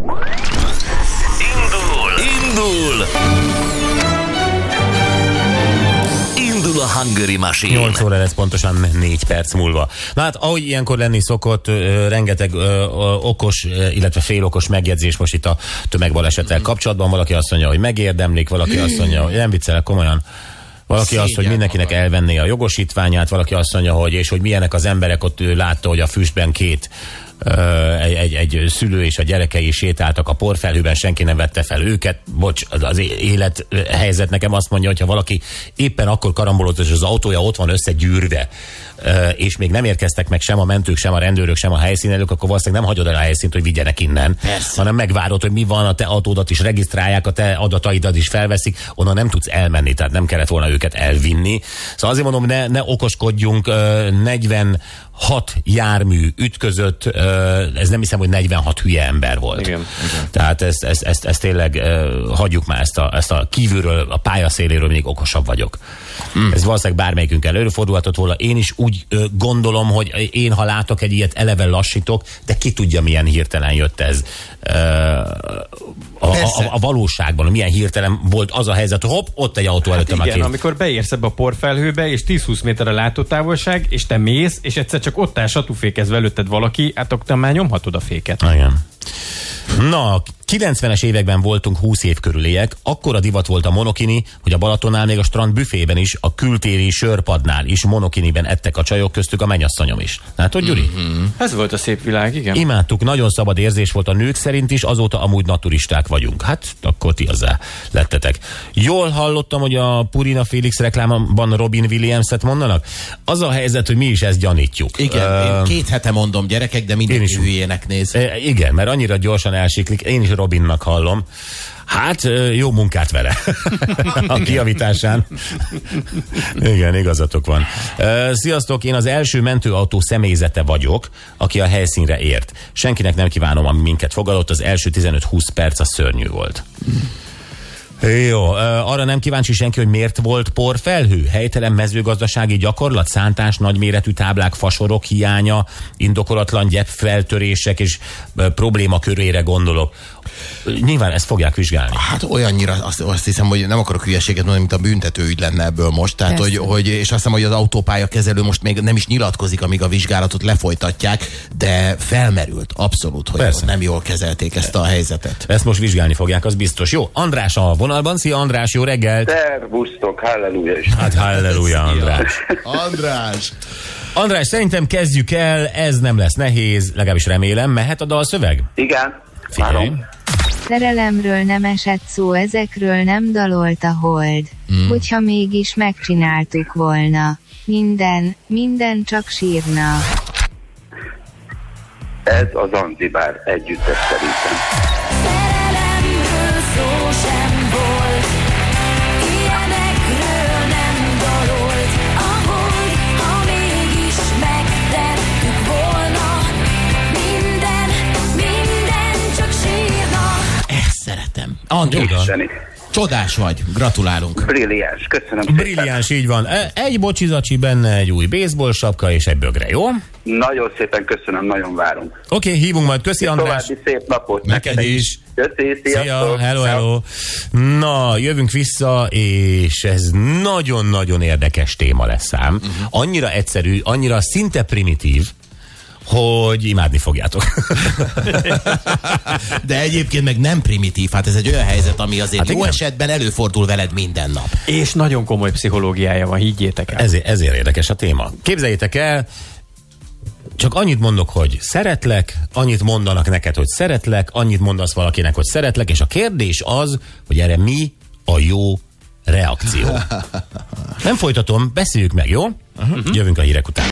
Indul! Indul! Indul a Hungary Machine. 8 óra lesz pontosan 4 perc múlva. Na hát, ahogy ilyenkor lenni szokott, rengeteg ö, okos, illetve félokos megjegyzés most itt a tömegbalesettel kapcsolatban. Valaki azt mondja, hogy megérdemlik, valaki azt mondja, hogy nem viccelek komolyan. Valaki azt, hogy mindenkinek magad. elvenné a jogosítványát, valaki azt mondja, hogy és hogy milyenek az emberek, ott ő látta, hogy a füstben két egy, egy, egy szülő és a gyerekei is sétáltak a porfelhőben, senki nem vette fel őket. Bocs, az, az élethelyzet nekem azt mondja, hogy ha valaki éppen akkor karambolozott, és az autója ott van összegyűrve, és még nem érkeztek meg sem a mentők, sem a rendőrök, sem a helyszínelők, akkor valószínűleg nem hagyod el a helyszínt, hogy vigyenek innen, Persze. hanem megvárod, hogy mi van, a te autódat is regisztrálják, a te adataidat is felveszik, onnan nem tudsz elmenni, tehát nem kellett volna őket elvinni. Szóval azért mondom, ne, ne okoskodjunk, 40 hat jármű ütközött, ez nem hiszem, hogy 46 hülye ember volt. Igen, igen. Tehát ezt, ezt, ezt, ezt tényleg hagyjuk már, ezt a, ezt a kívülről, a pályaszéléről még okosabb vagyok. Mm. Ez valószínűleg bármelyikünk előfordulhatott volna. Én is úgy gondolom, hogy én, ha látok egy ilyet, eleve lassítok, de ki tudja, milyen hirtelen jött ez. A, a, a, valóságban, milyen hirtelen volt az a helyzet, hopp, ott egy autó hát előttem. Hát igen, amikor beérsz ebbe a porfelhőbe, és 10-20 méter a látótávolság, és te mész, és egyszer csak ott áll satúfékezve előtted valaki, hát akkor már nyomhatod a féket. Igen. Na, 90-es években voltunk 20 év körüliek, akkor a divat volt a monokini, hogy a Balatonnál még a strand büfében is, a kültéri sörpadnál is monokiniben ettek a csajok köztük a mennyasszonyom is. Látod, Gyuri? Mm-hmm. Ez volt a szép világ, igen. Imádtuk, nagyon szabad érzés volt a nők szerint is, azóta amúgy naturisták vagyunk. Hát, akkor ti azzá lettetek. Jól hallottam, hogy a Purina Felix reklámban Robin Williams-et mondanak? Az a helyzet, hogy mi is ezt gyanítjuk. Igen, Ö, én két hete mondom gyerekek, de Én mindenki is. hülyének néz. Igen, mert annyira gyorsan elsiklik. Én is Robinnak hallom. Hát, jó munkát vele. a kiavításán. Igen, igazatok van. Sziasztok, én az első mentőautó személyzete vagyok, aki a helyszínre ért. Senkinek nem kívánom, ami minket fogadott, az első 15-20 perc a szörnyű volt. Jó, arra nem kíváncsi senki, hogy miért volt porfelhő? Helytelen mezőgazdasági gyakorlat, szántás, nagyméretű táblák, fasorok hiánya, indokolatlan gyepfeltörések és probléma körére gondolok. Nyilván ezt fogják vizsgálni. Hát olyannyira azt, azt hiszem, hogy nem akarok hülyeséget mondani, mint a büntetőügy lenne ebből most. Tehát, hogy, hogy, és azt hiszem, hogy az autópálya kezelő most még nem is nyilatkozik, amíg a vizsgálatot lefolytatják, de felmerült abszolút, hogy Persze. nem jól kezelték ezt a helyzetet. Ezt most vizsgálni fogják, az biztos. Jó, András a vonalban. Szia András, jó reggelt! Szervusztok, halleluja is. Hát halleluja, András. András! András, szerintem kezdjük el, ez nem lesz nehéz, legalábbis remélem. Mehet a dalszöveg? Igen, Figyelj. várom. Szerelemről nem esett szó, ezekről nem dalolt a hold. Hmm. Hogyha mégis megcsináltuk volna. Minden, minden csak sírna. Ez a Zanzibár együttes szerintem. András, Isteni. csodás vagy. Gratulálunk. Brilliáns, köszönöm szépen. Brilliáns, így van. E- Egy bocsizacsi benne, egy új baseball sapka és egy bögre, jó? Oké, Nagyon szépen köszönöm, nagyon várunk. okay, hívunk majd. Köszi, András. További szép napot. Neked is. Köszi, Szia, hello, hello. Na, jövünk vissza, és ez nagyon-nagyon érdekes téma lesz ám. Mhm. Annyira egyszerű, annyira szinte primitív, hogy imádni fogjátok. De egyébként meg nem primitív. Hát ez egy olyan helyzet, ami azért Hát jó igen. esetben előfordul veled minden nap. És nagyon komoly pszichológiája van, higgyétek el. ezért, ezért érdekes a téma. Képzeljétek el, csak annyit mondok, hogy szeretlek, annyit mondanak neked, hogy szeretlek, annyit mondasz valakinek, hogy szeretlek, és a kérdés az, hogy erre mi a jó reakció. Nem folytatom, beszéljük meg, jó? Uh-huh. Jövünk a hírek után.